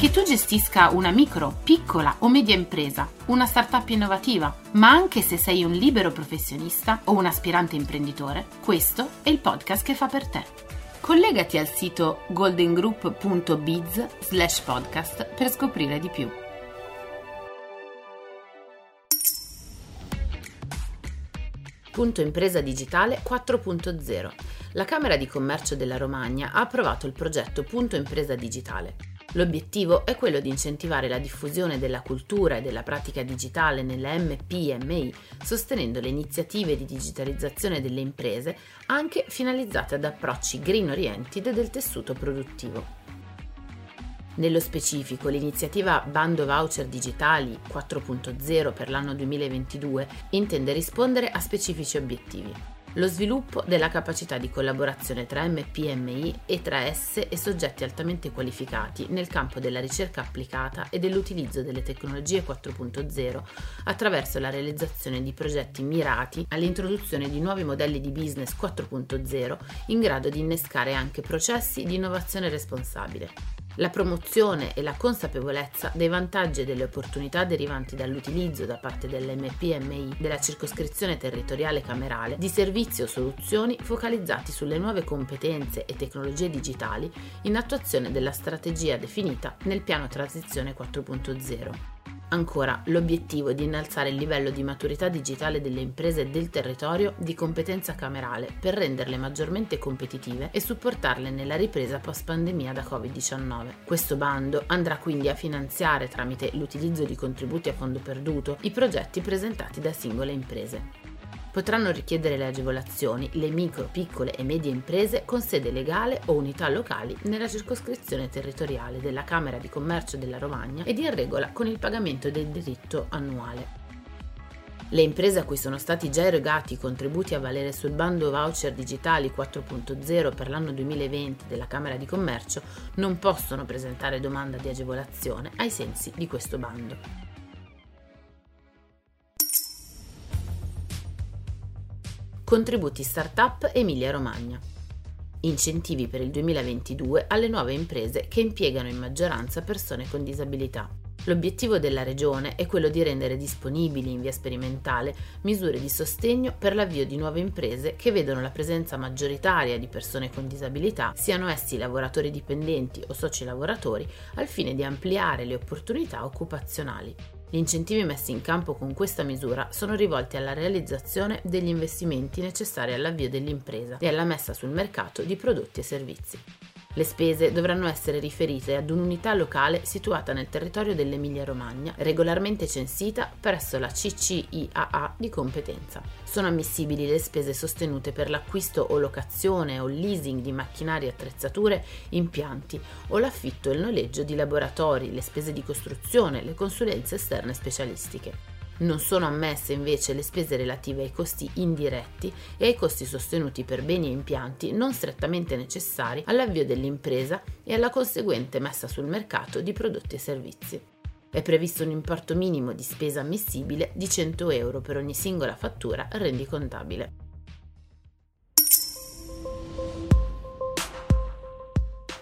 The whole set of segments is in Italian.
Che tu gestisca una micro, piccola o media impresa, una startup innovativa, ma anche se sei un libero professionista o un aspirante imprenditore, questo è il podcast che fa per te. Collegati al sito goldengroup.biz slash podcast per scoprire di più. Punto Impresa Digitale 4.0. La Camera di Commercio della Romagna ha approvato il progetto Punto Impresa Digitale L'obiettivo è quello di incentivare la diffusione della cultura e della pratica digitale nelle MPMI, sostenendo le iniziative di digitalizzazione delle imprese anche finalizzate ad approcci green oriented del tessuto produttivo. Nello specifico, l'iniziativa Bando Voucher Digitali 4.0 per l'anno 2022 intende rispondere a specifici obiettivi lo sviluppo della capacità di collaborazione tra MPMI e tra esse e soggetti altamente qualificati nel campo della ricerca applicata e dell'utilizzo delle tecnologie 4.0 attraverso la realizzazione di progetti mirati all'introduzione di nuovi modelli di business 4.0 in grado di innescare anche processi di innovazione responsabile la promozione e la consapevolezza dei vantaggi e delle opportunità derivanti dall'utilizzo da parte dell'MPMI della circoscrizione territoriale camerale di servizi o soluzioni focalizzati sulle nuove competenze e tecnologie digitali in attuazione della strategia definita nel piano Transizione 4.0. Ancora, l'obiettivo di innalzare il livello di maturità digitale delle imprese del territorio di competenza camerale per renderle maggiormente competitive e supportarle nella ripresa post pandemia da Covid-19. Questo bando andrà quindi a finanziare tramite l'utilizzo di contributi a fondo perduto i progetti presentati da singole imprese. Potranno richiedere le agevolazioni le micro, piccole e medie imprese con sede legale o unità locali nella circoscrizione territoriale della Camera di Commercio della Romagna ed in regola con il pagamento del diritto annuale. Le imprese a cui sono stati già erogati i contributi a valere sul bando voucher digitali 4.0 per l'anno 2020 della Camera di Commercio non possono presentare domanda di agevolazione ai sensi di questo bando. Contributi Startup Emilia Romagna. Incentivi per il 2022 alle nuove imprese che impiegano in maggioranza persone con disabilità. L'obiettivo della Regione è quello di rendere disponibili in via sperimentale misure di sostegno per l'avvio di nuove imprese che vedono la presenza maggioritaria di persone con disabilità, siano essi lavoratori dipendenti o soci lavoratori, al fine di ampliare le opportunità occupazionali. Gli incentivi messi in campo con questa misura sono rivolti alla realizzazione degli investimenti necessari all'avvio dell'impresa e alla messa sul mercato di prodotti e servizi. Le spese dovranno essere riferite ad un'unità locale situata nel territorio dell'Emilia-Romagna, regolarmente censita presso la CCIAA di competenza. Sono ammissibili le spese sostenute per l'acquisto o locazione o leasing di macchinari attrezzature, impianti o l'affitto e il noleggio di laboratori, le spese di costruzione, le consulenze esterne specialistiche. Non sono ammesse invece le spese relative ai costi indiretti e ai costi sostenuti per beni e impianti non strettamente necessari all'avvio dell'impresa e alla conseguente messa sul mercato di prodotti e servizi. È previsto un importo minimo di spesa ammissibile di 100 euro per ogni singola fattura rendicontabile.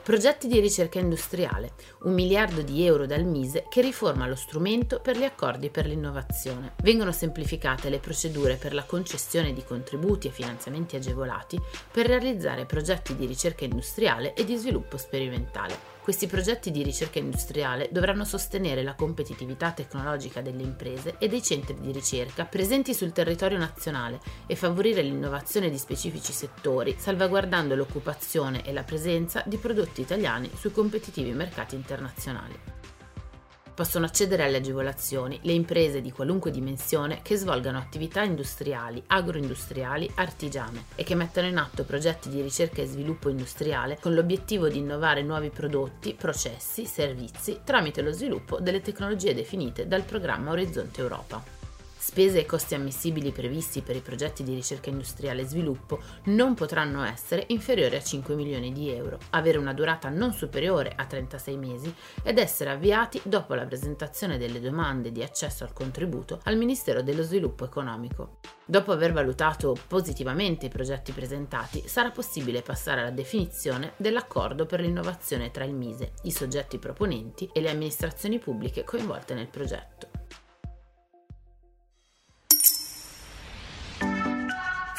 Progetti di ricerca industriale, un miliardo di euro dal Mise che riforma lo strumento per gli accordi per l'innovazione. Vengono semplificate le procedure per la concessione di contributi e finanziamenti agevolati per realizzare progetti di ricerca industriale e di sviluppo sperimentale. Questi progetti di ricerca industriale dovranno sostenere la competitività tecnologica delle imprese e dei centri di ricerca presenti sul territorio nazionale e favorire l'innovazione di specifici settori, salvaguardando l'occupazione e la presenza di prodotti italiani sui competitivi mercati internazionali. Possono accedere alle agevolazioni le imprese di qualunque dimensione che svolgano attività industriali, agroindustriali, artigiane e che mettano in atto progetti di ricerca e sviluppo industriale con l'obiettivo di innovare nuovi prodotti, processi, servizi tramite lo sviluppo delle tecnologie definite dal programma Orizzonte Europa. Spese e costi ammissibili previsti per i progetti di ricerca industriale e sviluppo non potranno essere inferiori a 5 milioni di euro, avere una durata non superiore a 36 mesi ed essere avviati dopo la presentazione delle domande di accesso al contributo al Ministero dello Sviluppo Economico. Dopo aver valutato positivamente i progetti presentati, sarà possibile passare alla definizione dell'accordo per l'innovazione tra il Mise, i soggetti proponenti e le amministrazioni pubbliche coinvolte nel progetto.